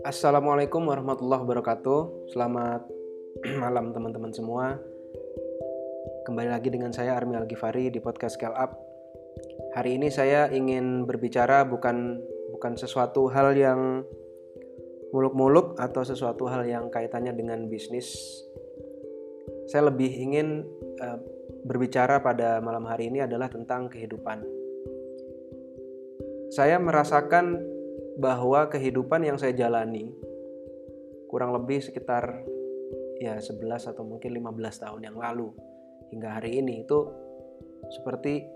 Assalamualaikum warahmatullahi wabarakatuh. Selamat malam teman-teman semua. Kembali lagi dengan saya Armi Al-Ghifari di podcast Scale Up. Hari ini saya ingin berbicara bukan bukan sesuatu hal yang muluk-muluk atau sesuatu hal yang kaitannya dengan bisnis. Saya lebih ingin uh, berbicara pada malam hari ini adalah tentang kehidupan. Saya merasakan bahwa kehidupan yang saya jalani kurang lebih sekitar ya 11 atau mungkin 15 tahun yang lalu hingga hari ini itu seperti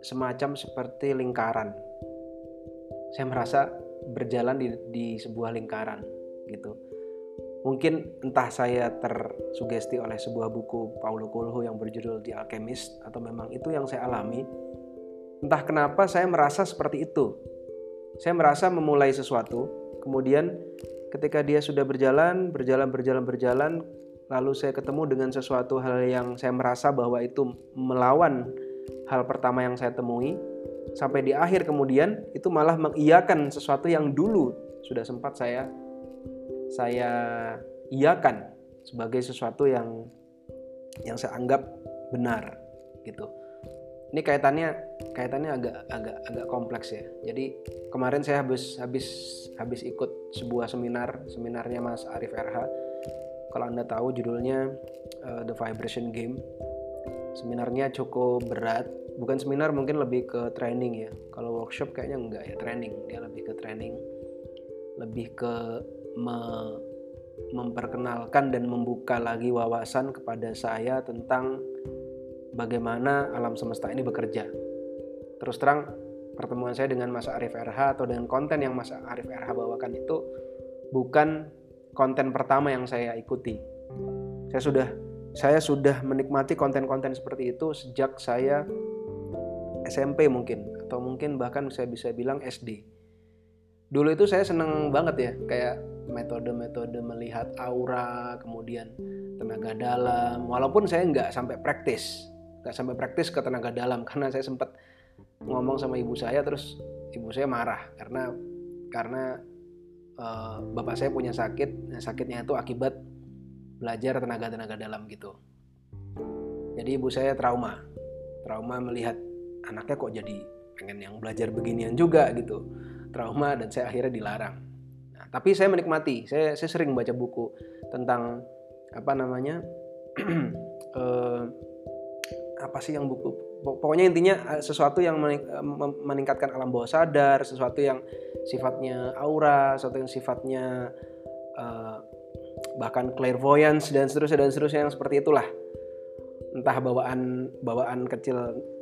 semacam seperti lingkaran. Saya merasa berjalan di, di sebuah lingkaran gitu. Mungkin entah saya tersugesti oleh sebuah buku Paulo Coelho yang berjudul The Alchemist atau memang itu yang saya alami. Entah kenapa saya merasa seperti itu saya merasa memulai sesuatu, kemudian ketika dia sudah berjalan, berjalan, berjalan, berjalan, lalu saya ketemu dengan sesuatu hal yang saya merasa bahwa itu melawan hal pertama yang saya temui, sampai di akhir kemudian itu malah mengiyakan sesuatu yang dulu sudah sempat saya saya iakan sebagai sesuatu yang yang saya anggap benar gitu ini kaitannya kaitannya agak agak agak kompleks ya. Jadi kemarin saya habis habis habis ikut sebuah seminar seminarnya Mas Arif RH. Kalau anda tahu judulnya uh, The Vibration Game. Seminarnya cukup berat. Bukan seminar mungkin lebih ke training ya. Kalau workshop kayaknya enggak ya training. Dia lebih ke training. Lebih ke me memperkenalkan dan membuka lagi wawasan kepada saya tentang bagaimana alam semesta ini bekerja. Terus terang pertemuan saya dengan Mas Arif RH atau dengan konten yang Mas Arif RH bawakan itu bukan konten pertama yang saya ikuti. Saya sudah saya sudah menikmati konten-konten seperti itu sejak saya SMP mungkin atau mungkin bahkan saya bisa bilang SD. Dulu itu saya seneng banget ya kayak metode-metode melihat aura, kemudian tenaga dalam. Walaupun saya nggak sampai praktis, nggak sampai praktis ke tenaga dalam karena saya sempat ngomong sama ibu saya terus ibu saya marah. Karena karena uh, bapak saya punya sakit nah, sakitnya itu akibat belajar tenaga tenaga dalam gitu. Jadi ibu saya trauma trauma melihat anaknya kok jadi pengen yang belajar beginian juga gitu. Trauma dan saya akhirnya dilarang tapi saya menikmati. Saya saya sering baca buku tentang apa namanya uh, apa sih yang buku pokoknya intinya eh, sesuatu yang eh, meningkatkan alam bawah sadar sesuatu yang sifatnya aura sesuatu yang sifatnya uh, bahkan clairvoyance dan seterusnya dan seterusnya yang seperti itulah. Entah bawaan bawaan kecil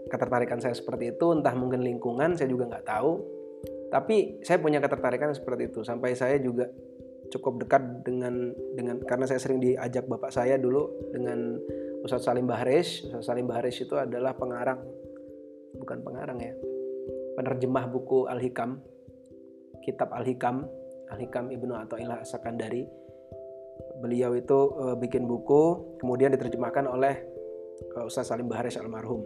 ketertarikan saya seperti itu entah mungkin lingkungan saya juga nggak tahu tapi saya punya ketertarikan seperti itu. Sampai saya juga cukup dekat dengan dengan karena saya sering diajak bapak saya dulu dengan Ustadz Salim Bahres Ustadz Salim Bahres itu adalah pengarang bukan pengarang ya penerjemah buku Al-Hikam kitab Al-Hikam Al-Hikam Ibnu Athaillah Sakandari beliau itu uh, bikin buku kemudian diterjemahkan oleh uh, Ustadz Salim Bahres almarhum.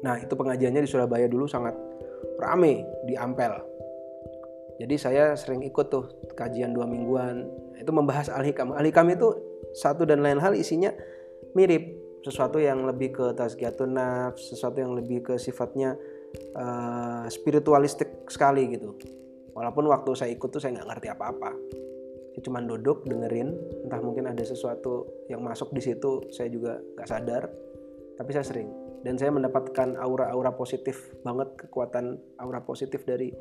Nah itu pengajiannya di Surabaya dulu sangat rame di Ampel. Jadi saya sering ikut tuh kajian dua mingguan. Itu membahas Al-Hikam. Al-Hikam itu satu dan lain hal isinya mirip. Sesuatu yang lebih ke tazkiyatun nafs sesuatu yang lebih ke sifatnya uh, spiritualistik sekali gitu. Walaupun waktu saya ikut tuh saya nggak ngerti apa-apa. Saya cuma duduk dengerin. Entah mungkin ada sesuatu yang masuk di situ saya juga nggak sadar. Tapi saya sering dan saya mendapatkan aura-aura positif banget kekuatan aura positif dari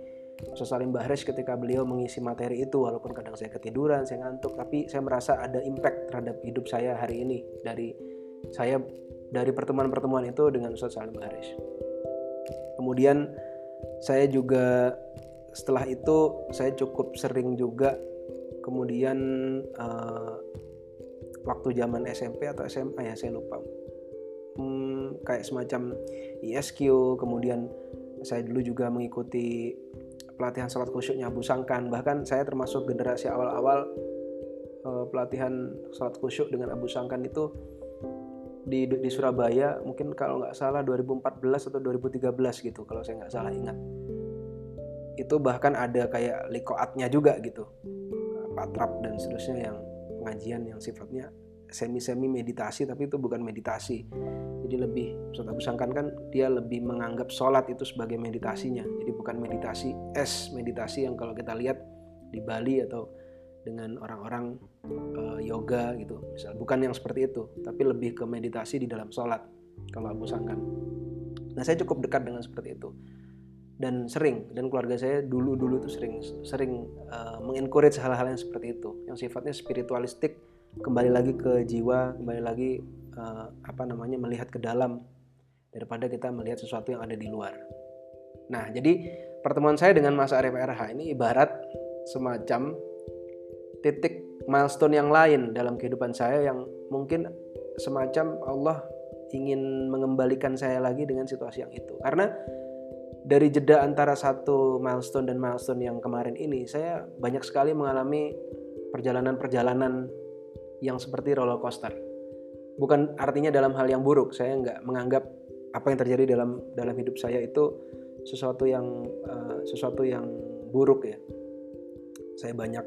Ustaz Salim Bahres ketika beliau mengisi materi itu walaupun kadang saya ketiduran, saya ngantuk, tapi saya merasa ada impact terhadap hidup saya hari ini dari saya dari pertemuan-pertemuan itu dengan Ustaz Salim Bahres. Kemudian saya juga setelah itu saya cukup sering juga kemudian uh, waktu zaman SMP atau SMA ya saya lupa hmm, kayak semacam ISQ kemudian saya dulu juga mengikuti pelatihan sholat khusyuknya Abu Sangkan. Bahkan saya termasuk generasi awal-awal uh, pelatihan sholat khusyuk dengan Abu Sangkan itu di di Surabaya mungkin kalau nggak salah 2014 atau 2013 gitu kalau saya nggak salah ingat. Itu bahkan ada kayak likoatnya juga gitu patrap dan seterusnya yang pengajian yang sifatnya semi-semi meditasi tapi itu bukan meditasi jadi lebih Ustaz Abu Sangkan kan dia lebih menganggap sholat itu sebagai meditasinya. Jadi bukan meditasi es meditasi yang kalau kita lihat di Bali atau dengan orang-orang uh, yoga gitu. Misal bukan yang seperti itu tapi lebih ke meditasi di dalam sholat kalau Abu Sangkan. Nah saya cukup dekat dengan seperti itu. Dan sering dan keluarga saya dulu dulu tuh sering sering uh, mengencourage hal-hal yang seperti itu. Yang sifatnya spiritualistik kembali lagi ke jiwa kembali lagi uh, apa namanya melihat ke dalam daripada kita melihat sesuatu yang ada di luar. Nah jadi pertemuan saya dengan Mas Arif RH ini ibarat semacam titik milestone yang lain dalam kehidupan saya yang mungkin semacam Allah ingin mengembalikan saya lagi dengan situasi yang itu. Karena dari jeda antara satu milestone dan milestone yang kemarin ini saya banyak sekali mengalami perjalanan-perjalanan yang seperti roller coaster bukan artinya dalam hal yang buruk saya nggak menganggap apa yang terjadi dalam dalam hidup saya itu sesuatu yang uh, sesuatu yang buruk ya saya banyak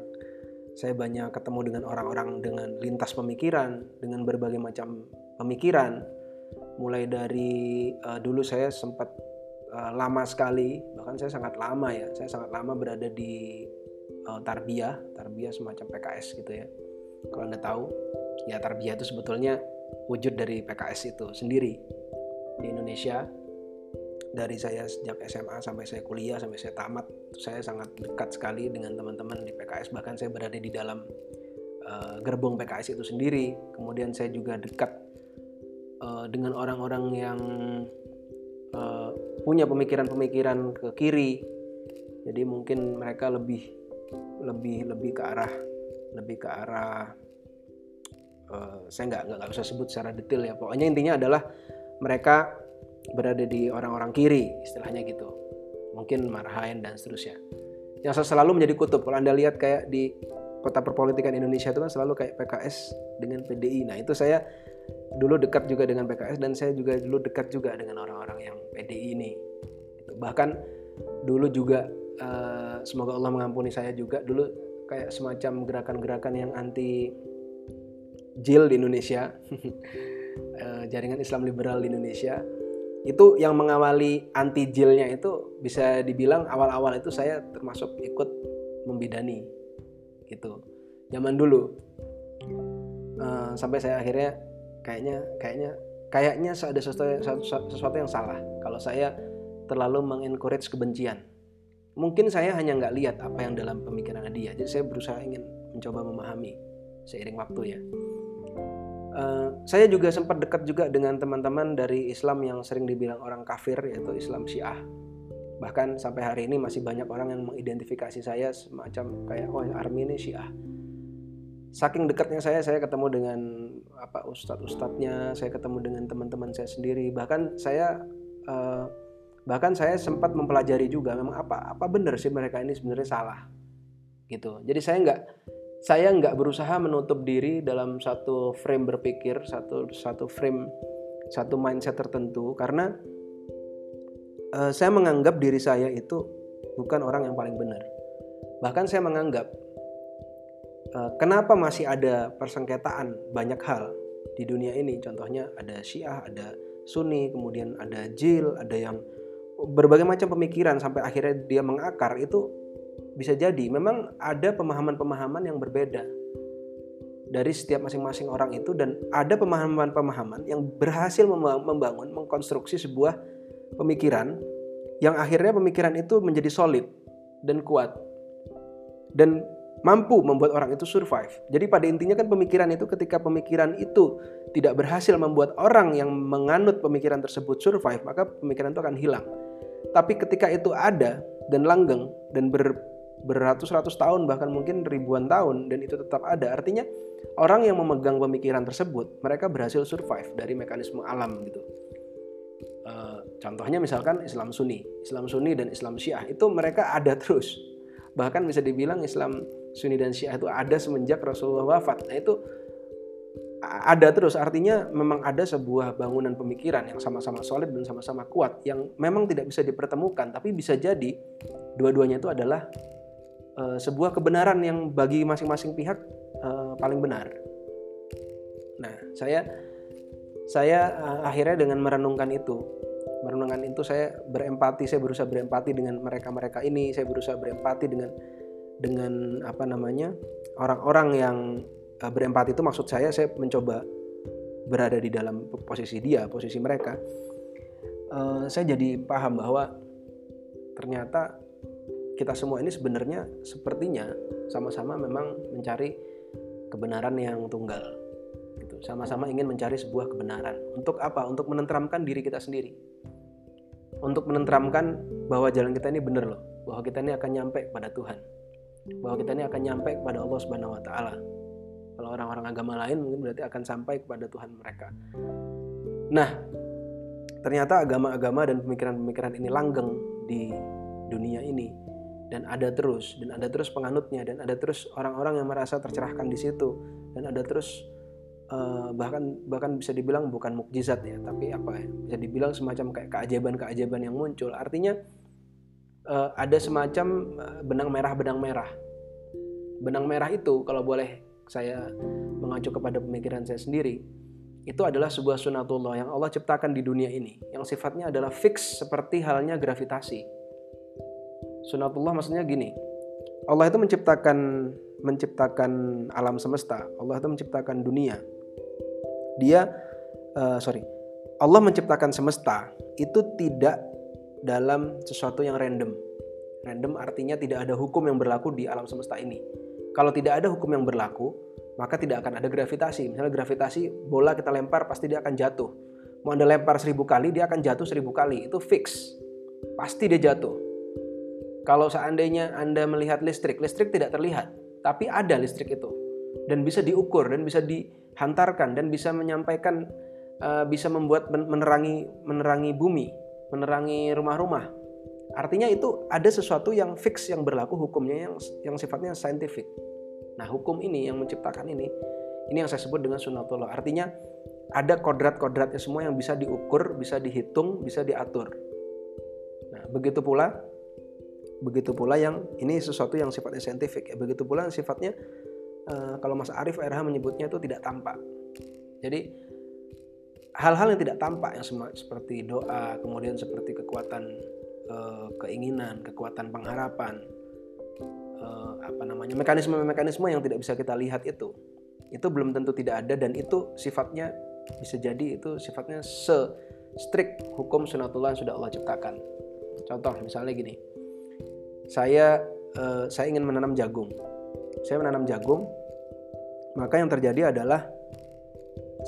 saya banyak ketemu dengan orang-orang dengan lintas pemikiran, dengan berbagai macam pemikiran. Mulai dari uh, dulu saya sempat uh, lama sekali, bahkan saya sangat lama ya, saya sangat lama berada di uh, Tarbiyah, Tarbiyah semacam PKS gitu ya. Kalau Anda tahu, ya Tarbiyah itu sebetulnya wujud dari PKS itu sendiri. Di Indonesia dari saya sejak SMA sampai saya kuliah sampai saya tamat saya sangat dekat sekali dengan teman-teman di PKS bahkan saya berada di dalam uh, gerbong PKS itu sendiri. Kemudian saya juga dekat uh, dengan orang-orang yang uh, punya pemikiran-pemikiran ke kiri. Jadi mungkin mereka lebih lebih lebih ke arah lebih ke arah uh, saya nggak nggak usah sebut secara detail ya. Pokoknya intinya adalah mereka berada di orang-orang kiri istilahnya gitu. Mungkin Marhain dan seterusnya. Yang selalu menjadi kutub. Kalau anda lihat kayak di kota perpolitikan Indonesia itu kan selalu kayak PKS dengan PDI nah itu saya dulu dekat juga dengan PKS dan saya juga dulu dekat juga dengan orang-orang yang PDI ini. Bahkan dulu juga uh, semoga Allah mengampuni saya juga dulu kayak semacam gerakan-gerakan yang anti jil di Indonesia uh, jaringan Islam liberal di Indonesia itu yang mengawali anti jilnya itu bisa dibilang awal-awal itu saya termasuk ikut membidani gitu. Zaman dulu uh, sampai saya akhirnya kayaknya kayaknya kayaknya ada sesuatu, sesuatu yang salah kalau saya terlalu mengencourage kebencian mungkin saya hanya nggak lihat apa yang dalam pemikiran dia jadi saya berusaha ingin mencoba memahami seiring waktu ya Eh, saya juga sempat dekat juga dengan teman-teman dari Islam yang sering dibilang orang kafir yaitu Islam Syiah. Bahkan sampai hari ini masih banyak orang yang mengidentifikasi saya semacam kayak oh Army ini Syiah. Saking dekatnya saya, saya ketemu dengan apa ustadz-ustadznya, saya ketemu dengan teman-teman saya sendiri. Bahkan saya uh, bahkan saya sempat mempelajari juga memang apa apa benar sih mereka ini sebenarnya salah gitu. Jadi saya nggak saya nggak berusaha menutup diri dalam satu frame berpikir, satu satu frame, satu mindset tertentu karena uh, saya menganggap diri saya itu bukan orang yang paling benar. Bahkan saya menganggap uh, kenapa masih ada persengketaan banyak hal di dunia ini. Contohnya ada Syiah, ada Sunni, kemudian ada Jil, ada yang berbagai macam pemikiran sampai akhirnya dia mengakar itu bisa jadi memang ada pemahaman-pemahaman yang berbeda dari setiap masing-masing orang itu dan ada pemahaman-pemahaman yang berhasil membangun mengkonstruksi sebuah pemikiran yang akhirnya pemikiran itu menjadi solid dan kuat dan mampu membuat orang itu survive. Jadi pada intinya kan pemikiran itu ketika pemikiran itu tidak berhasil membuat orang yang menganut pemikiran tersebut survive, maka pemikiran itu akan hilang. Tapi ketika itu ada dan langgeng dan ber, beratus-ratus tahun bahkan mungkin ribuan tahun dan itu tetap ada. Artinya orang yang memegang pemikiran tersebut mereka berhasil survive dari mekanisme alam gitu. Uh, contohnya misalkan Islam Sunni, Islam Sunni dan Islam Syiah itu mereka ada terus. Bahkan bisa dibilang Islam Sunni dan Syiah itu ada semenjak Rasulullah wafat. Nah itu ada terus artinya memang ada sebuah bangunan pemikiran yang sama-sama solid dan sama-sama kuat yang memang tidak bisa dipertemukan tapi bisa jadi dua-duanya itu adalah uh, sebuah kebenaran yang bagi masing-masing pihak uh, paling benar. Nah, saya saya uh, akhirnya dengan merenungkan itu, merenungkan itu saya berempati, saya berusaha berempati dengan mereka-mereka ini, saya berusaha berempati dengan dengan apa namanya orang-orang yang berempati itu maksud saya saya mencoba berada di dalam posisi dia, posisi mereka. Uh, saya jadi paham bahwa ternyata kita semua ini sebenarnya sepertinya sama-sama memang mencari kebenaran yang tunggal. Gitu. Sama-sama ingin mencari sebuah kebenaran. Untuk apa? Untuk menenteramkan diri kita sendiri. Untuk menenteramkan bahwa jalan kita ini benar loh, bahwa kita ini akan nyampe kepada Tuhan. Bahwa kita ini akan nyampe kepada Allah Subhanahu wa taala. Kalau orang-orang agama lain mungkin berarti akan sampai kepada Tuhan mereka. Nah, ternyata agama-agama dan pemikiran-pemikiran ini langgeng di dunia ini. Dan ada terus dan ada terus penganutnya dan ada terus orang-orang yang merasa tercerahkan di situ. Dan ada terus uh, bahkan bahkan bisa dibilang bukan mukjizat ya tapi apa ya bisa dibilang semacam kayak keajaiban-keajaiban yang muncul. Artinya uh, ada semacam uh, benang merah benang merah. Benang merah itu kalau boleh saya mengacu kepada pemikiran saya sendiri itu adalah sebuah sunatullah yang Allah ciptakan di dunia ini yang sifatnya adalah fix seperti halnya gravitasi Sunatullah maksudnya gini. Allah itu menciptakan menciptakan alam semesta. Allah itu menciptakan dunia. Dia uh, sorry. Allah menciptakan semesta itu tidak dalam sesuatu yang random. Random artinya tidak ada hukum yang berlaku di alam semesta ini. Kalau tidak ada hukum yang berlaku, maka tidak akan ada gravitasi. Misalnya gravitasi, bola kita lempar pasti dia akan jatuh. Mau anda lempar seribu kali, dia akan jatuh seribu kali. Itu fix. Pasti dia jatuh. Kalau seandainya Anda melihat listrik, listrik tidak terlihat, tapi ada listrik itu dan bisa diukur dan bisa dihantarkan dan bisa menyampaikan uh, bisa membuat menerangi menerangi bumi, menerangi rumah-rumah. Artinya itu ada sesuatu yang fix yang berlaku hukumnya yang yang sifatnya saintifik. Nah, hukum ini yang menciptakan ini ini yang saya sebut dengan sunatullah. Artinya ada kodrat-kodratnya semua yang bisa diukur, bisa dihitung, bisa diatur. Nah, begitu pula begitu pula yang ini sesuatu yang sifatnya saintifik ya begitu pula yang sifatnya uh, kalau Mas Arief RH menyebutnya itu tidak tampak jadi hal-hal yang tidak tampak yang seperti doa kemudian seperti kekuatan uh, keinginan kekuatan pengharapan uh, apa namanya mekanisme-mekanisme yang tidak bisa kita lihat itu itu belum tentu tidak ada dan itu sifatnya bisa jadi itu sifatnya se strict hukum sunatullah yang sudah Allah ciptakan contoh misalnya gini saya uh, saya ingin menanam jagung. Saya menanam jagung, maka yang terjadi adalah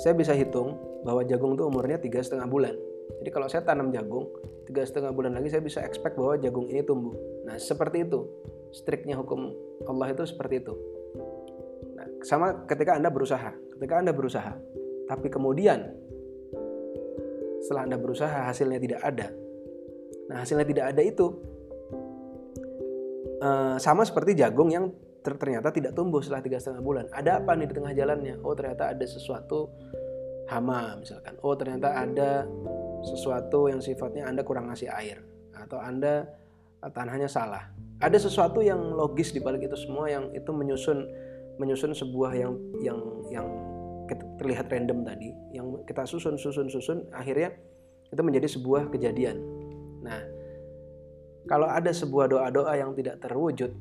saya bisa hitung bahwa jagung itu umurnya tiga setengah bulan. Jadi kalau saya tanam jagung, tiga setengah bulan lagi saya bisa expect bahwa jagung ini tumbuh. Nah seperti itu, striknya hukum Allah itu seperti itu. Nah, sama ketika Anda berusaha, ketika Anda berusaha, tapi kemudian setelah Anda berusaha hasilnya tidak ada. Nah hasilnya tidak ada itu Eh, sama seperti jagung yang ternyata tidak tumbuh setelah tiga setengah bulan. Ada apa nih di tengah jalannya? Oh ternyata ada sesuatu hama misalkan. Oh ternyata ada sesuatu yang sifatnya anda kurang ngasih air atau anda tanahnya salah. Ada sesuatu yang logis di balik itu semua yang itu menyusun menyusun sebuah yang yang yang terlihat random tadi, yang kita susun susun susun akhirnya itu menjadi sebuah kejadian. Nah, kalau ada sebuah doa-doa yang tidak terwujud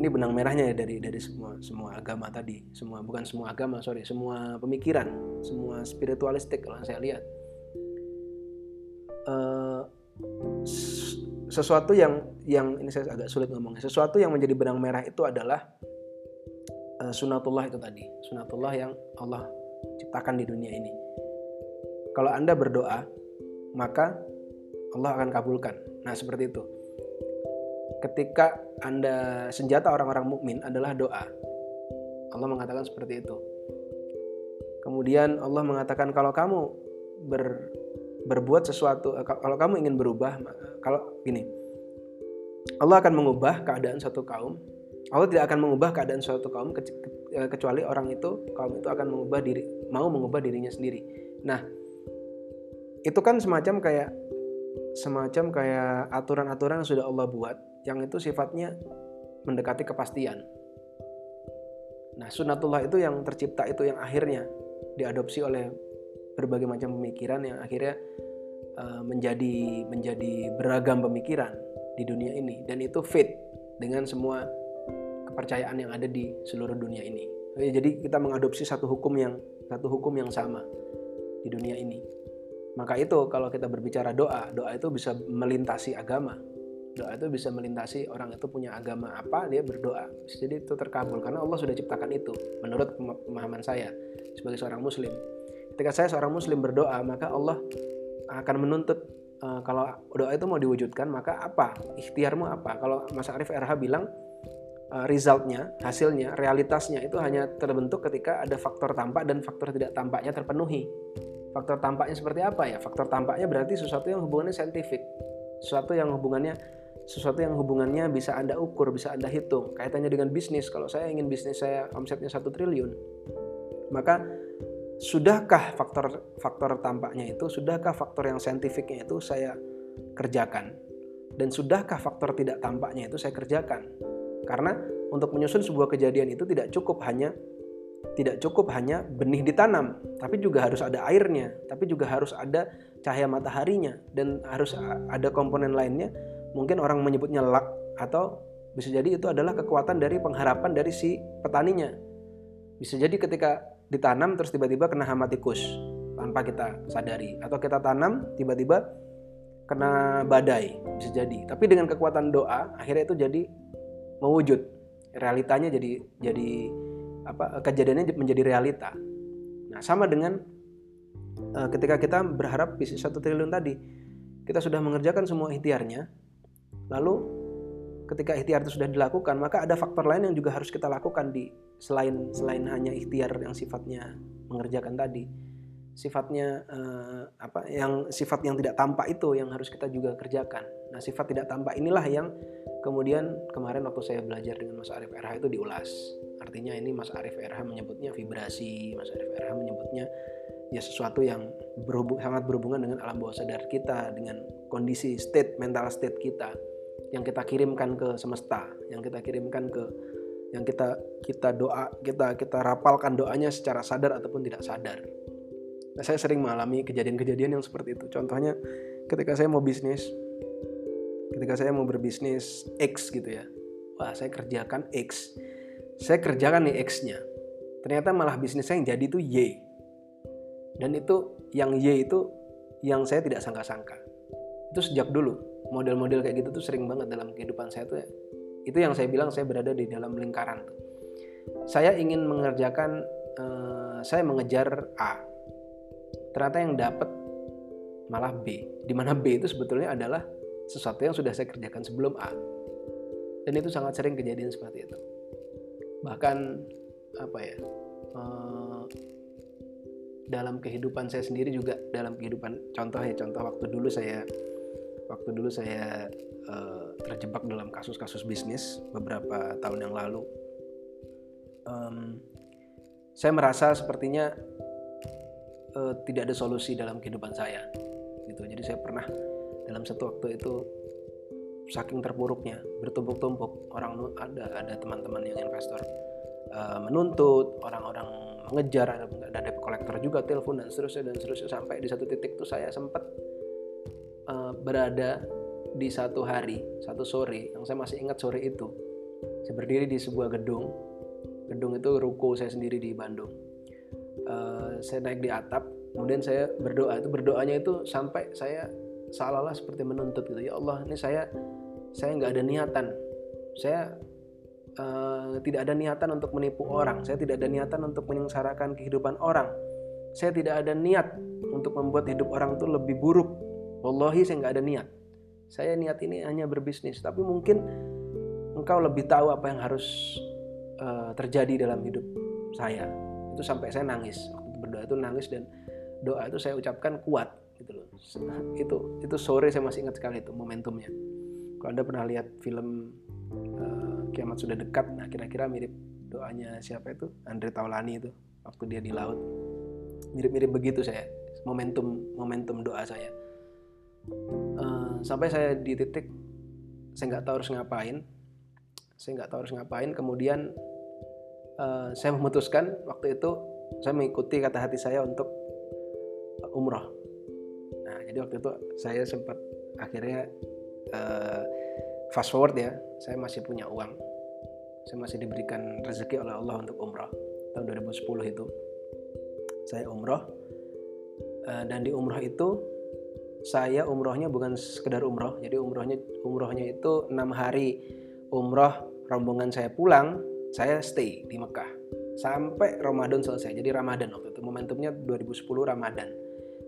ini benang merahnya ya dari dari semua semua agama tadi semua bukan semua agama sorry semua pemikiran semua spiritualistik kalau saya lihat uh, sesuatu yang yang ini saya agak sulit ngomongnya sesuatu yang menjadi benang merah itu adalah uh, sunatullah itu tadi sunatullah yang Allah ciptakan di dunia ini kalau anda berdoa maka Allah akan kabulkan nah seperti itu ketika Anda senjata orang-orang mukmin adalah doa. Allah mengatakan seperti itu. Kemudian Allah mengatakan kalau kamu ber, berbuat sesuatu, eh, kalau kamu ingin berubah, kalau gini, Allah akan mengubah keadaan suatu kaum. Allah tidak akan mengubah keadaan suatu kaum eh, kecuali orang itu kaum itu akan mengubah diri mau mengubah dirinya sendiri. Nah itu kan semacam kayak semacam kayak aturan-aturan yang sudah Allah buat yang itu sifatnya mendekati kepastian. Nah sunatullah itu yang tercipta itu yang akhirnya diadopsi oleh berbagai macam pemikiran yang akhirnya uh, menjadi menjadi beragam pemikiran di dunia ini dan itu fit dengan semua kepercayaan yang ada di seluruh dunia ini. Jadi kita mengadopsi satu hukum yang satu hukum yang sama di dunia ini. Maka itu kalau kita berbicara doa, doa itu bisa melintasi agama. Doa itu bisa melintasi orang itu punya agama apa, dia berdoa. Jadi itu terkabul karena Allah sudah ciptakan itu menurut pemahaman saya sebagai seorang muslim. Ketika saya seorang muslim berdoa, maka Allah akan menuntut uh, kalau doa itu mau diwujudkan, maka apa? Ikhtiarmu apa? Kalau Mas Arif RH bilang uh, resultnya, hasilnya, realitasnya itu hanya terbentuk ketika ada faktor tampak dan faktor tidak tampaknya terpenuhi. Faktor tampaknya seperti apa ya? Faktor tampaknya berarti sesuatu yang hubungannya saintifik, sesuatu yang hubungannya sesuatu yang hubungannya bisa Anda ukur, bisa Anda hitung. Kaitannya dengan bisnis, kalau saya ingin bisnis saya omsetnya satu triliun, maka sudahkah faktor faktor tampaknya itu, sudahkah faktor yang saintifiknya itu saya kerjakan? Dan sudahkah faktor tidak tampaknya itu saya kerjakan? Karena untuk menyusun sebuah kejadian itu tidak cukup hanya tidak cukup hanya benih ditanam, tapi juga harus ada airnya, tapi juga harus ada cahaya mataharinya dan harus ada komponen lainnya mungkin orang menyebutnya luck atau bisa jadi itu adalah kekuatan dari pengharapan dari si petaninya. Bisa jadi ketika ditanam terus tiba-tiba kena hama tikus tanpa kita sadari atau kita tanam tiba-tiba kena badai bisa jadi. Tapi dengan kekuatan doa akhirnya itu jadi mewujud. Realitanya jadi jadi apa kejadiannya menjadi realita. Nah, sama dengan uh, ketika kita berharap bisnis satu triliun tadi, kita sudah mengerjakan semua ikhtiarnya, Lalu ketika ikhtiar itu sudah dilakukan, maka ada faktor lain yang juga harus kita lakukan di selain selain hanya ikhtiar yang sifatnya mengerjakan tadi. Sifatnya eh, apa yang sifat yang tidak tampak itu yang harus kita juga kerjakan. Nah, sifat tidak tampak inilah yang kemudian kemarin waktu saya belajar dengan Mas Arif RH itu diulas. Artinya ini Mas Arif RH menyebutnya vibrasi, Mas Arif RH menyebutnya ya sesuatu yang berhubung, sangat berhubungan dengan alam bawah sadar kita, dengan kondisi state mental state kita yang kita kirimkan ke semesta, yang kita kirimkan ke yang kita kita doa kita kita rapalkan doanya secara sadar ataupun tidak sadar. Nah, saya sering mengalami kejadian-kejadian yang seperti itu. Contohnya ketika saya mau bisnis, ketika saya mau berbisnis X gitu ya, wah saya kerjakan X, saya kerjakan nih X-nya. Ternyata malah bisnis saya yang jadi itu Y. Dan itu yang Y itu yang saya tidak sangka-sangka. Itu sejak dulu model-model kayak gitu tuh sering banget dalam kehidupan saya tuh itu yang saya bilang saya berada di dalam lingkaran. Saya ingin mengerjakan uh, saya mengejar A. Ternyata yang dapat malah B. Di mana B itu sebetulnya adalah sesuatu yang sudah saya kerjakan sebelum A. Dan itu sangat sering kejadian seperti itu. Bahkan apa ya? Uh, dalam kehidupan saya sendiri juga dalam kehidupan contoh ya contoh waktu dulu saya waktu dulu saya uh, terjebak dalam kasus-kasus bisnis beberapa tahun yang lalu. Um, saya merasa sepertinya uh, tidak ada solusi dalam kehidupan saya gitu. Jadi saya pernah dalam satu waktu itu saking terpuruknya bertumpuk-tumpuk orang ada ada teman-teman yang investor uh, menuntut orang-orang mengejar ada, ada debt collector juga telepon dan seterusnya dan seterusnya sampai di satu titik tuh saya sempat uh, berada di satu hari, satu sore, yang saya masih ingat sore itu, saya berdiri di sebuah gedung, gedung itu ruko saya sendiri di Bandung. Uh, saya naik di atap, kemudian saya berdoa. Itu berdoanya itu sampai saya seolah-olah seperti menuntut gitu. Ya Allah, ini saya saya nggak ada niatan. Saya uh, tidak ada niatan untuk menipu orang. Saya tidak ada niatan untuk menyengsarakan kehidupan orang. Saya tidak ada niat untuk membuat hidup orang itu lebih buruk Wallahi saya nggak ada niat. Saya niat ini hanya berbisnis. Tapi mungkin engkau lebih tahu apa yang harus uh, terjadi dalam hidup saya. Itu sampai saya nangis. Berdoa itu nangis dan doa itu saya ucapkan kuat gitu loh. Itu itu sore saya masih ingat sekali itu momentumnya. Kalau anda pernah lihat film uh, kiamat sudah dekat, nah kira-kira mirip doanya siapa itu Andre Taulani itu waktu dia di laut mirip-mirip begitu saya momentum momentum doa saya uh, sampai saya di titik saya nggak tahu harus ngapain. Saya nggak tahu harus ngapain. Kemudian uh, saya memutuskan waktu itu saya mengikuti kata hati saya untuk umroh. Nah jadi waktu itu saya sempat akhirnya uh, fast forward ya saya masih punya uang. Saya masih diberikan rezeki oleh Allah untuk umroh. Tahun 2010 itu saya umroh. Dan di umroh itu saya umrohnya bukan sekedar umroh. Jadi umrohnya umrohnya itu enam hari. Umroh rombongan saya pulang saya stay di Mekah. Sampai Ramadan selesai. Jadi Ramadan waktu itu. Momentumnya 2010 Ramadan.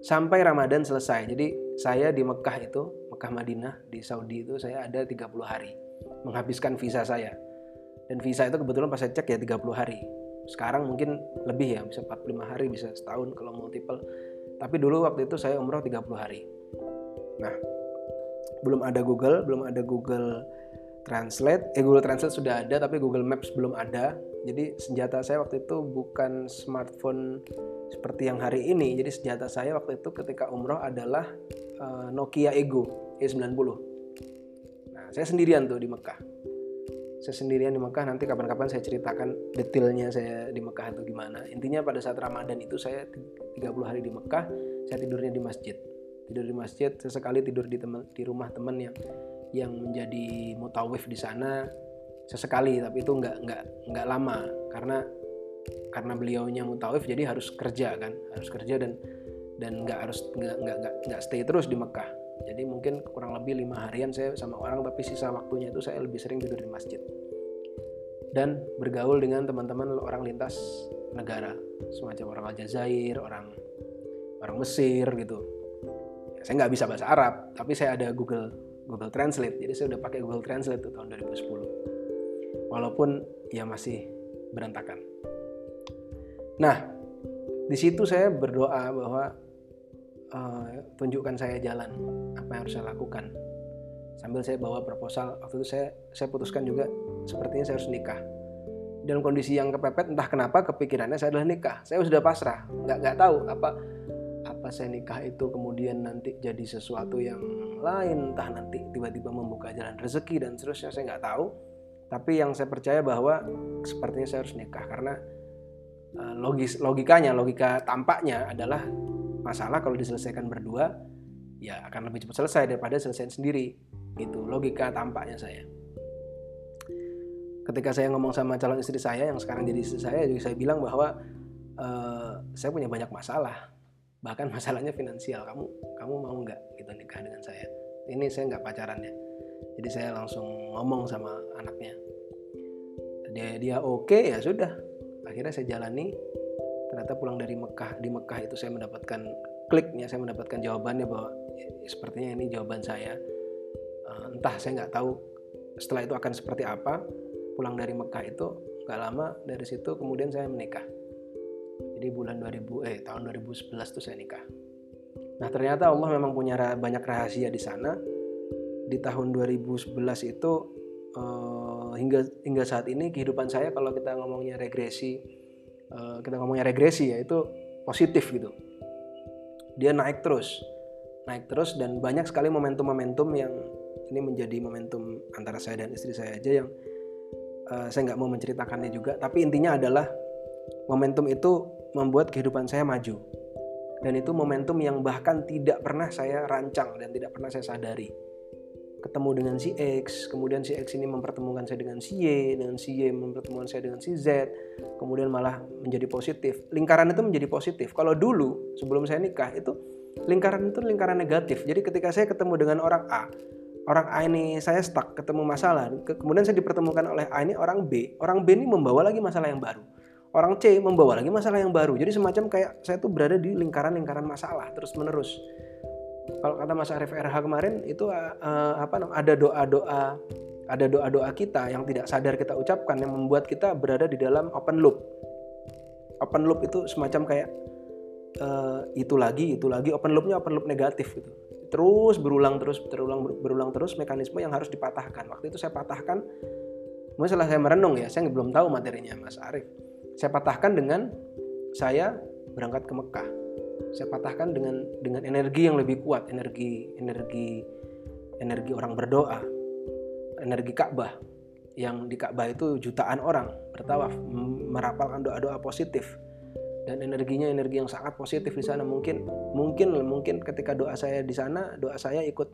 Sampai Ramadan selesai. Jadi saya di Mekah itu Mekah Madinah di Saudi itu saya ada 30 hari. Menghabiskan visa saya. Dan visa itu kebetulan pas saya cek ya 30 hari. Sekarang mungkin lebih ya bisa 45 hari bisa setahun kalau multiple. Tapi dulu waktu itu saya umroh 30 hari nah belum ada Google belum ada Google Translate. Eh Google Translate sudah ada tapi Google Maps belum ada. Jadi senjata saya waktu itu bukan smartphone seperti yang hari ini. Jadi senjata saya waktu itu ketika umroh adalah uh, Nokia Ego E90. Nah saya sendirian tuh di Mekah. Saya sendirian di Mekah nanti kapan-kapan saya ceritakan detailnya saya di Mekah itu gimana. Intinya pada saat Ramadan itu saya 30 hari di Mekah saya tidurnya di masjid tidur di masjid sesekali tidur di teman di rumah teman yang yang menjadi mutawif di sana sesekali tapi itu nggak nggak nggak lama. Karena karena beliaunya mutawif jadi harus kerja kan harus kerja dan dan nggak harus nggak nggak nggak stay terus di Mekah. Jadi mungkin kurang lebih lima harian saya sama orang tapi sisa waktunya itu saya lebih sering tidur di masjid. Dan bergaul dengan teman-teman orang lintas negara semacam orang Aljazair orang orang Mesir gitu saya nggak bisa bahasa Arab tapi saya ada Google Google Translate. Jadi saya udah pakai Google Translate tuh tahun 2010 walaupun ya masih berantakan. Nah di situ saya berdoa bahwa uh, tunjukkan saya jalan apa yang harus saya lakukan. Sambil saya bawa proposal waktu itu saya saya putuskan juga sepertinya saya harus nikah. Dalam kondisi yang kepepet entah kenapa kepikirannya saya adalah nikah. Saya sudah pasrah nggak nggak tahu apa apa saya nikah itu kemudian nanti jadi sesuatu yang lain entah nanti tiba-tiba membuka jalan rezeki dan seterusnya saya nggak tahu. Tapi yang saya percaya bahwa sepertinya saya harus nikah karena uh, logis logikanya logika tampaknya adalah masalah kalau diselesaikan berdua ya akan lebih cepat selesai daripada selesai sendiri. Itu logika tampaknya saya. Ketika saya ngomong sama calon istri saya yang sekarang jadi istri saya juga saya bilang bahwa uh, saya punya banyak masalah bahkan masalahnya finansial kamu kamu mau nggak gitu nikah dengan saya? Ini saya nggak pacaran ya. Jadi saya langsung ngomong sama anaknya. Dia dia oke okay, ya sudah. Akhirnya saya jalani. Ternyata pulang dari Mekah di Mekah itu saya mendapatkan kliknya saya mendapatkan jawabannya bahwa ya, sepertinya ini jawaban saya. Uh, entah saya nggak tahu setelah itu akan seperti apa. Pulang dari Mekah itu nggak lama dari situ kemudian saya menikah jadi bulan 2000 eh tahun 2011 itu saya nikah. Nah ternyata Allah memang punya banyak rahasia di sana. Di tahun 2011 itu uh, hingga hingga saat ini kehidupan saya kalau kita ngomongnya regresi Eh, kita ngomongnya regresi ya itu positif gitu. Dia naik terus naik terus dan banyak sekali momentum-momentum yang ini menjadi momentum antara saya dan istri saya aja yang uh, saya nggak mau menceritakannya juga. Tapi intinya adalah momentum itu membuat kehidupan saya maju dan itu momentum yang bahkan tidak pernah saya rancang dan tidak pernah saya sadari ketemu dengan si X, kemudian si X ini mempertemukan saya dengan si Y, dengan si Y mempertemukan saya dengan si Z, kemudian malah menjadi positif. Lingkaran itu menjadi positif. Kalau dulu sebelum saya nikah itu lingkaran itu lingkaran negatif. Jadi ketika saya ketemu dengan orang A, orang A ini saya stuck, ketemu masalah, kemudian saya dipertemukan oleh A ini orang B, orang B ini membawa lagi masalah yang baru. Orang C membawa lagi masalah yang baru. Jadi semacam kayak saya tuh berada di lingkaran-lingkaran masalah terus menerus kalau kata Mas Arif RH kemarin itu uh, apa ada doa-doa ada doa-doa kita yang tidak sadar kita ucapkan yang membuat kita berada di dalam open loop. Open loop itu semacam kayak uh, itu lagi, itu lagi. Open loopnya open loop negatif gitu. Terus berulang terus, berulang berulang terus mekanisme yang harus dipatahkan. Waktu itu saya patahkan Kemudian setelah saya merenung ya, saya belum tahu materinya Mas Arif. Saya patahkan dengan saya berangkat ke Mekah. Saya patahkan dengan dengan energi yang lebih kuat, energi energi energi orang berdoa, energi Ka'bah. Yang di Ka'bah itu jutaan orang bertawaf merapalkan doa-doa positif. Dan energinya energi yang sangat positif di sana. Mungkin mungkin mungkin ketika doa saya di sana doa saya ikut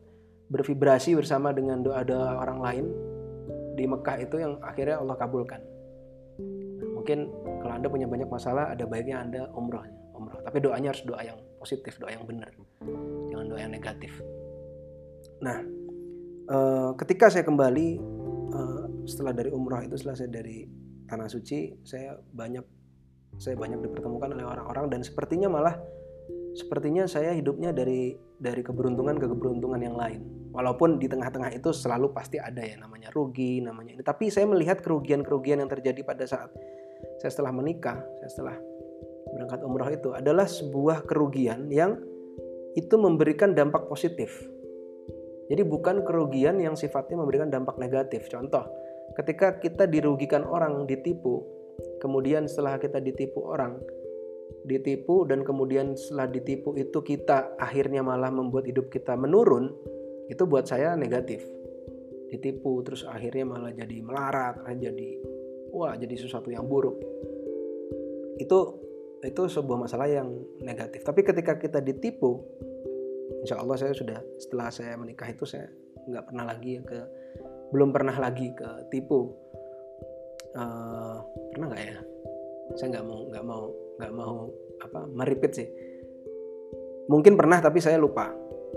bervibrasi bersama dengan doa-doa orang lain di Mekah itu yang akhirnya Allah kabulkan. Mungkin anda punya banyak masalah ada baiknya anda umroh umroh. Tapi doanya harus doa yang positif doa yang benar. Jangan doa yang negatif. Nah eh, ketika saya kembali eh, setelah dari umroh itu setelah saya dari tanah suci saya banyak saya banyak dipertemukan oleh orang-orang dan sepertinya malah sepertinya saya hidupnya dari dari keberuntungan ke keberuntungan yang lain. Walaupun di tengah-tengah itu selalu pasti ada ya namanya rugi namanya ini. Tapi saya melihat kerugian-kerugian yang terjadi pada saat saya setelah menikah saya setelah berangkat umroh itu adalah sebuah kerugian yang itu memberikan dampak positif. Jadi bukan kerugian yang sifatnya memberikan dampak negatif. Contoh ketika kita dirugikan orang ditipu kemudian setelah kita ditipu orang ditipu dan kemudian setelah ditipu itu kita akhirnya malah membuat hidup kita menurun itu buat saya negatif. Ditipu terus akhirnya malah jadi melarat jadi wah jadi sesuatu yang buruk. Itu itu sebuah masalah yang negatif. Tapi ketika kita ditipu insya Allah saya sudah setelah saya menikah itu saya nggak pernah lagi ke belum pernah lagi ke tipu. Uh, pernah nggak ya? Saya nggak mau nggak mau nggak mau apa meripit sih. Mungkin pernah tapi saya lupa.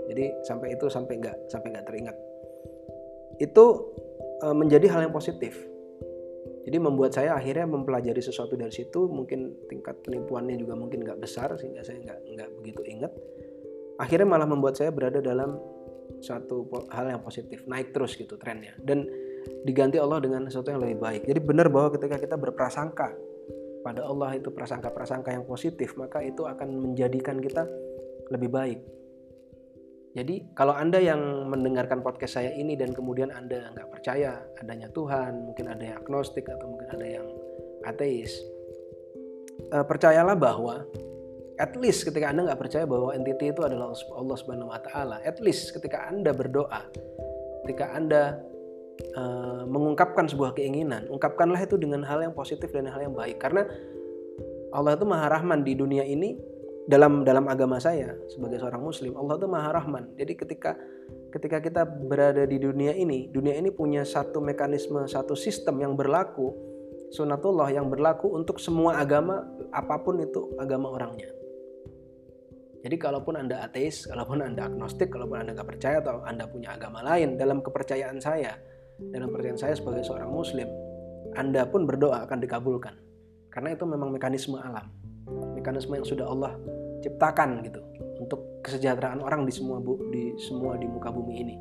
Jadi sampai itu sampai nggak sampai nggak teringat. Itu uh, menjadi hal yang positif jadi membuat saya akhirnya mempelajari sesuatu dari situ mungkin tingkat penipuannya juga mungkin nggak besar sehingga saya nggak nggak begitu ingat. Akhirnya malah membuat saya berada dalam suatu hal yang positif naik terus gitu trennya. Dan diganti Allah dengan sesuatu yang lebih baik. Jadi benar bahwa ketika kita berprasangka pada Allah itu prasangka-prasangka yang positif maka itu akan menjadikan kita lebih baik jadi kalau Anda yang mendengarkan podcast saya ini dan kemudian Anda nggak percaya adanya Tuhan, mungkin ada yang agnostik atau mungkin ada yang ateis, uh, percayalah bahwa at least ketika Anda nggak percaya bahwa entity itu adalah Allah Subhanahu Wa Taala, at least ketika Anda berdoa, ketika Anda uh, mengungkapkan sebuah keinginan, ungkapkanlah itu dengan hal yang positif dan hal yang baik, karena Allah itu Maha Rahman di dunia ini dalam dalam agama saya sebagai seorang muslim Allah itu maha rahman. Jadi ketika ketika kita berada di dunia ini dunia ini punya satu mekanisme satu sistem yang berlaku sunatullah yang berlaku untuk semua agama apa pun itu agama orangnya. Jadi kalaupun anda ateis kalaupun anda agnostik kalaupun anda nggak percaya atau anda punya agama lain dalam kepercayaan saya dalam kepercayaan saya sebagai seorang muslim anda pun berdoa akan dikabulkan. Karena itu memang mekanisme alam mekanisme yang sudah Allah ciptakan gitu untuk kesejahteraan orang di semua bu, di semua di muka bumi ini.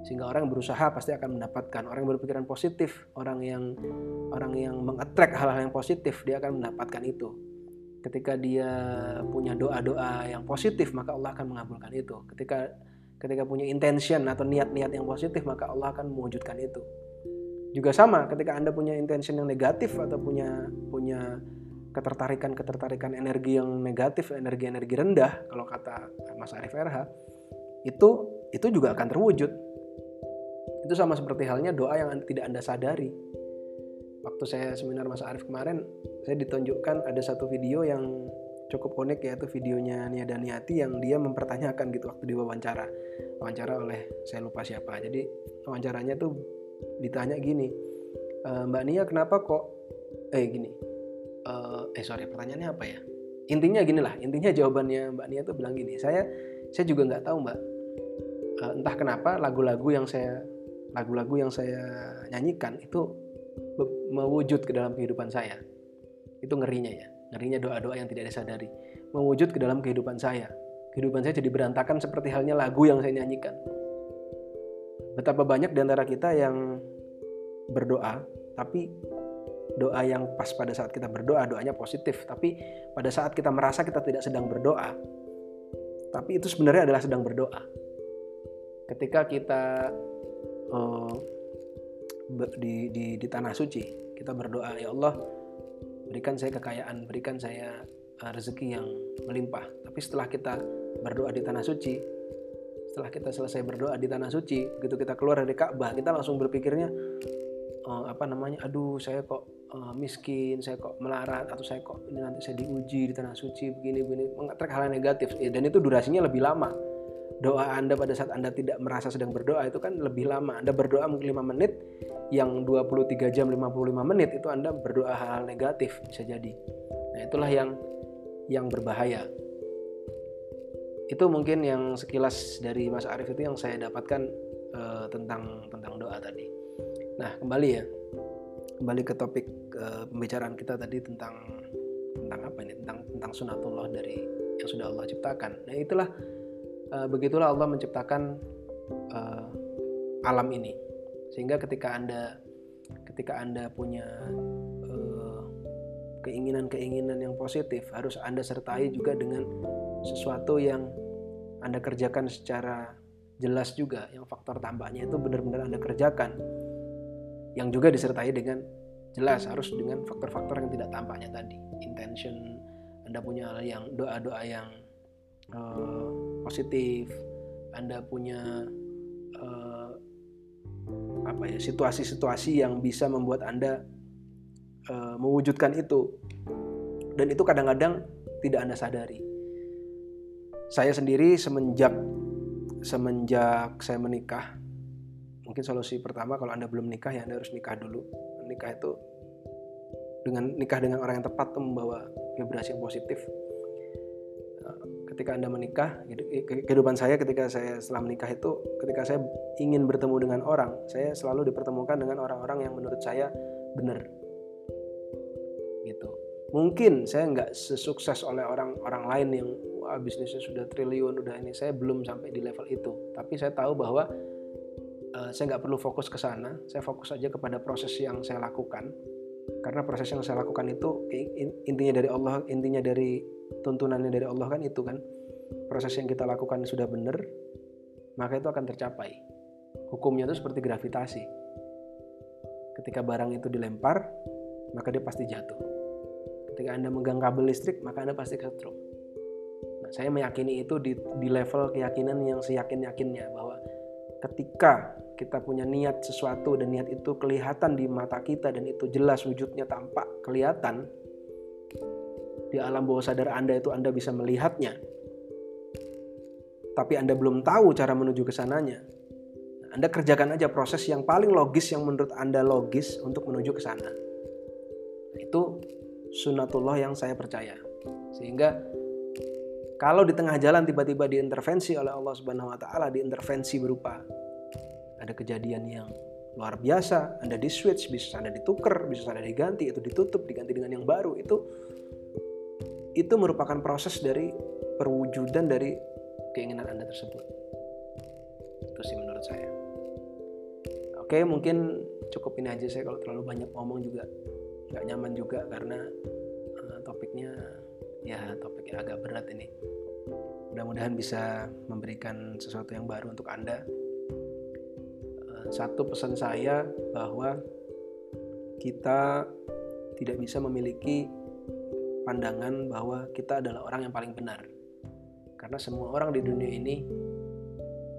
Sehingga orang yang berusaha pasti akan mendapatkan. Orang yang berpikiran positif orang yang orang yang mengattract hal-hal yang positif dia akan mendapatkan itu. Ketika dia punya doa-doa yang positif maka Allah akan mengabulkan itu. Ketika ketika punya intention atau niat-niat yang positif maka Allah akan mewujudkan itu. Juga sama ketika anda punya intention yang negatif atau punya punya ketertarikan-ketertarikan energi yang negatif, energi-energi rendah, kalau kata Mas Arif RH, itu itu juga akan terwujud. Itu sama seperti halnya doa yang tidak Anda sadari. Waktu saya seminar Mas Arif kemarin, saya ditunjukkan ada satu video yang cukup unik yaitu videonya Nia Daniati yang dia mempertanyakan gitu waktu diwawancara. Wawancara oleh saya lupa siapa. Jadi wawancaranya tuh ditanya gini, e, Mbak Nia kenapa kok eh gini, uh, eh sorry pertanyaannya apa ya? Intinya gini lah intinya jawabannya mbak Nia tuh bilang gini saya saya juga nggak tahu mbak. Uh, entah kenapa lagu-lagu yang saya lagu-lagu yang saya nyanyikan itu mewujud ke dalam kehidupan saya. Itu ngerinya ya ngerinya doa-doa yang tidak disadari. Mewujud ke dalam kehidupan saya. Kehidupan saya jadi berantakan seperti halnya lagu yang saya nyanyikan. Betapa banyak di antara kita yang berdoa tapi doa yang pas pada saat kita berdoa doanya positif. Tapi pada saat kita merasa kita tidak sedang berdoa tapi itu sebenarnya adalah sedang berdoa. Ketika kita uh, di, di, di tanah suci kita berdoa ya Allah berikan saya kekayaan berikan saya uh, rezeki yang melimpah. Tapi setelah kita berdoa di tanah suci setelah kita selesai berdoa di tanah suci begitu kita keluar dari Ka'bah kita langsung berpikirnya uh, apa namanya? Aduh saya kok uh, miskin saya kok melarat atau saya kok ini nanti saya diuji di tanah suci begini begini mengatrek hal yang negatif ya, dan itu durasinya lebih lama doa Anda pada saat Anda tidak merasa sedang berdoa itu kan lebih lama. Anda berdoa mungkin 5 menit, yang 23 jam 55 menit itu Anda berdoa hal-hal negatif bisa jadi. Nah, itulah yang yang berbahaya. Itu mungkin yang sekilas dari Mas Arief itu yang saya dapatkan uh, tentang tentang doa tadi. Nah, kembali ya. Kembali ke topik uh, pembicaraan kita tadi tentang tentang apa ini? Tentang tentang sunatullah dari yang sudah Allah ciptakan. Nah, itulah uh, begitulah Allah menciptakan uh, alam ini sehingga ketika anda ketika anda punya keinginan-keinginan yang positif harus anda sertai juga dengan sesuatu yang anda kerjakan secara jelas juga yang faktor tampaknya itu benar-benar anda kerjakan yang juga disertai dengan jelas harus dengan faktor-faktor yang tidak tampaknya tadi intention anda punya yang doa-doa yang uh, positif, Anda punya uh, apa ya situasi-situasi yang bisa membuat Anda uh, mewujudkan itu, dan itu kadang-kadang tidak Anda sadari. Saya sendiri semenjak semenjak saya menikah, mungkin solusi pertama kalau Anda belum nikah ya Anda harus nikah dulu. Nikah itu dengan nikah dengan orang yang tepat itu membawa vibrasi yang positif ketika Anda menikah, kehidupan saya ketika saya setelah menikah itu, ketika saya ingin bertemu dengan orang, saya selalu dipertemukan dengan orang-orang yang menurut saya benar. Gitu. Mungkin saya nggak sesukses oleh orang-orang lain yang bisnisnya sudah triliun, udah ini. Saya belum sampai di level itu. Tapi saya tahu bahwa uh, saya nggak perlu fokus ke sana. Saya fokus saja kepada proses yang saya lakukan. Karena proses yang saya lakukan itu intinya dari Allah, intinya dari tuntunannya dari Allah kan itu kan. Proses yang kita lakukan sudah benar maka itu akan tercapai. Hukumnya itu seperti gravitasi. Ketika barang itu dilempar maka dia pasti jatuh. Ketika anda megang kabel listrik maka anda pasti kesetrum nah, saya meyakini itu di, di level keyakinan yang seyakin yakinnya bahwa ketika kita punya niat sesuatu dan niat itu kelihatan di mata kita dan itu jelas wujudnya tampak kelihatan di alam bawah sadar Anda itu Anda bisa melihatnya. Tapi Anda belum tahu cara menuju ke sananya. Anda kerjakan aja proses yang paling logis yang menurut Anda logis untuk menuju ke sana. Itu sunatullah yang saya percaya. Sehingga kalau di tengah jalan tiba-tiba diintervensi oleh Allah Subhanahu wa taala, diintervensi berupa ada kejadian yang luar biasa, Anda di switch, bisa Anda ditukar, bisa Anda diganti, itu ditutup, diganti dengan yang baru, itu itu merupakan proses dari perwujudan dari keinginan Anda tersebut. Itu sih menurut saya. Oke, mungkin cukup ini aja saya kalau terlalu banyak ngomong juga nggak nyaman juga karena uh, topiknya ya topiknya agak berat ini. Mudah-mudahan bisa memberikan sesuatu yang baru untuk Anda. Uh, satu pesan saya bahwa kita tidak bisa memiliki pandangan bahwa kita adalah orang yang paling benar. Karena semua orang di dunia ini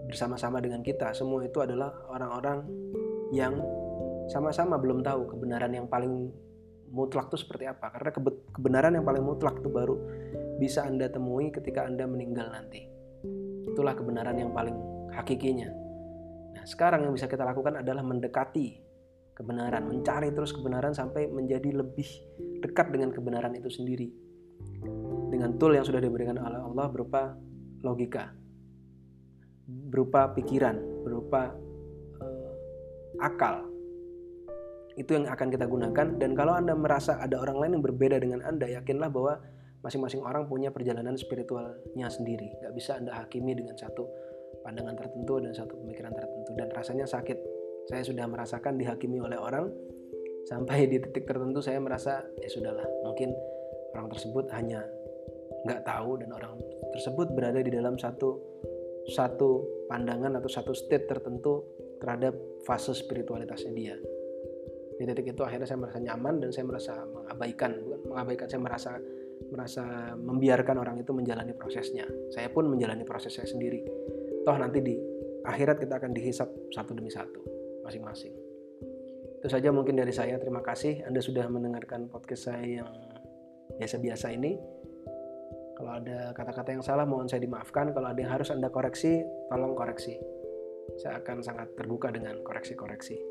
bersama-sama dengan kita, semua itu adalah orang-orang yang sama-sama belum tahu kebenaran yang paling mutlak itu seperti apa. Karena kebenaran yang paling mutlak itu baru bisa Anda temui ketika Anda meninggal nanti. Itulah kebenaran yang paling hakikinya. Nah, sekarang yang bisa kita lakukan adalah mendekati kebenaran, mencari terus kebenaran sampai menjadi lebih dekat dengan kebenaran itu sendiri. Dengan tool yang sudah diberikan oleh Allah berupa logika, berupa pikiran, berupa uh, akal. Itu yang akan kita gunakan. Dan kalau Anda merasa ada orang lain yang berbeda dengan Anda, yakinlah bahwa masing-masing orang punya perjalanan spiritualnya sendiri. Gak bisa Anda hakimi dengan satu pandangan tertentu dan satu pemikiran tertentu. Dan rasanya sakit. Saya sudah merasakan dihakimi oleh orang sampai di titik tertentu saya merasa ya sudahlah mungkin orang tersebut hanya nggak tahu dan orang tersebut berada di dalam satu satu pandangan atau satu state tertentu terhadap fase spiritualitasnya dia di titik itu akhirnya saya merasa nyaman dan saya merasa mengabaikan bukan? Mengabaikan saya merasa merasa membiarkan orang itu menjalani prosesnya. Saya pun menjalani proses saya sendiri. Toh nanti di akhirat kita akan dihisap satu demi satu masing-masing. Itu saja mungkin dari saya. Terima kasih Anda sudah mendengarkan podcast saya yang biasa-biasa ini. Kalau ada kata-kata yang salah mohon saya dimaafkan. Kalau ada yang harus Anda koreksi tolong koreksi. Saya akan sangat terbuka dengan koreksi-koreksi